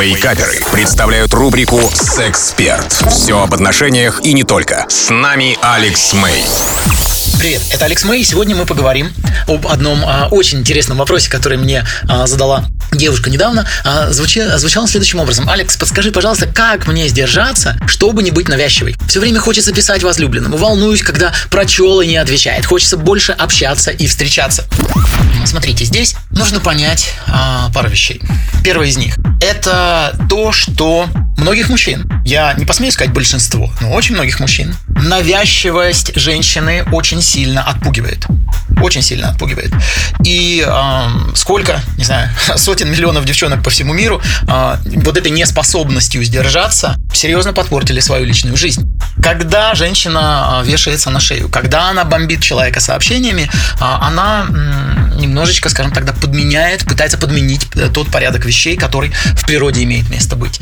Вейкаперы представляют рубрику «Сексперт». Все об отношениях и не только. С нами Алекс Мэй. Привет, это Алекс Мэй. Сегодня мы поговорим об одном а, очень интересном вопросе, который мне а, задала девушка недавно. А, звучи, звучал следующим образом. Алекс, подскажи, пожалуйста, как мне сдержаться, чтобы не быть навязчивой? Все время хочется писать возлюбленному. Волнуюсь, когда прочел и не отвечает. Хочется больше общаться и встречаться. Смотрите, здесь нужно понять а, пару вещей. Первое из них – это то, что многих мужчин, я не посмею сказать большинство, но очень многих мужчин, навязчивость женщины очень сильно отпугивает. Очень сильно отпугивает. И э, сколько, не знаю, сотен миллионов девчонок по всему миру э, вот этой неспособностью сдержаться серьезно подпортили свою личную жизнь. Когда женщина вешается на шею, когда она бомбит человека сообщениями, она немножечко, скажем тогда, подменяет, пытается подменить э, тот порядок вещей, который в природе имеет место быть.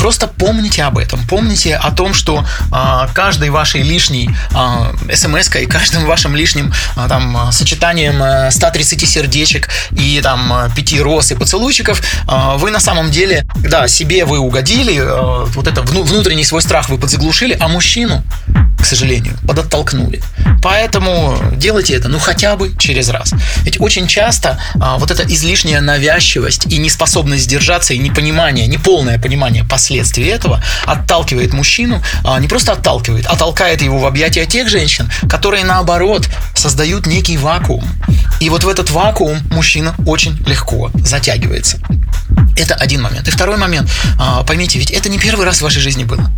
Просто помните об этом. Помните о том, что а, каждой вашей лишней а, смс и каждым вашим лишним а, там, сочетанием 130 э, сердечек и там 5 роз и поцелуйчиков а, вы на самом деле, да, себе вы угодили, а, вот это внутренний свой страх вы подзаглушили, а мужчину к сожалению, подоттолкнули. Поэтому делайте это, ну, хотя бы через раз. Ведь очень часто а, вот эта излишняя навязчивость и неспособность сдержаться, и непонимание, неполное понимание последствий этого отталкивает мужчину, а, не просто отталкивает, а толкает его в объятия тех женщин, которые, наоборот, создают некий вакуум. И вот в этот вакуум мужчина очень легко затягивается. Это один момент. И второй момент. А, поймите, ведь это не первый раз в вашей жизни было.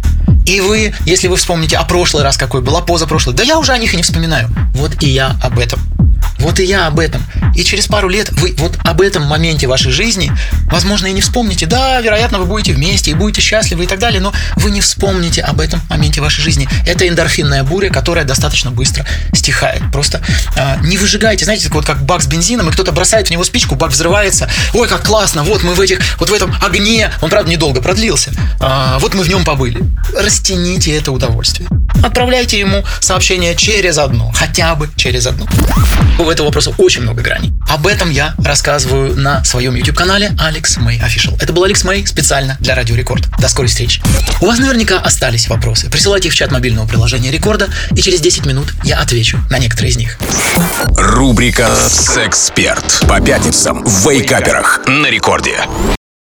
И вы, если вы вспомните, а прошлый раз какой был, а позапрошлый, да я уже о них и не вспоминаю. Вот и я об этом. Вот и я об этом. И через пару лет вы вот об этом моменте вашей жизни, возможно, и не вспомните. Да, вероятно, вы будете вместе и будете счастливы и так далее, но вы не вспомните об этом моменте вашей жизни. Это эндорфинная буря, которая достаточно быстро стихает. Просто э, не выжигайте, знаете, вот как бак с бензином, и кто-то бросает в него спичку, бак взрывается. Ой, как классно, вот мы в этих, вот в этом огне, он, правда, недолго продлился. Э, вот мы в нем побыли. Растяните это удовольствие. Отправляйте ему сообщение через одно, хотя бы через одно этого вопроса очень много граней. Об этом я рассказываю на своем YouTube-канале Алекс Мэй Official. Это был Алекс Мэй специально для Радио Рекорд. До скорой встречи. У вас наверняка остались вопросы. Присылайте их в чат мобильного приложения Рекорда, и через 10 минут я отвечу на некоторые из них. Рубрика «Сексперт» по пятницам в Вейкаперах на Рекорде.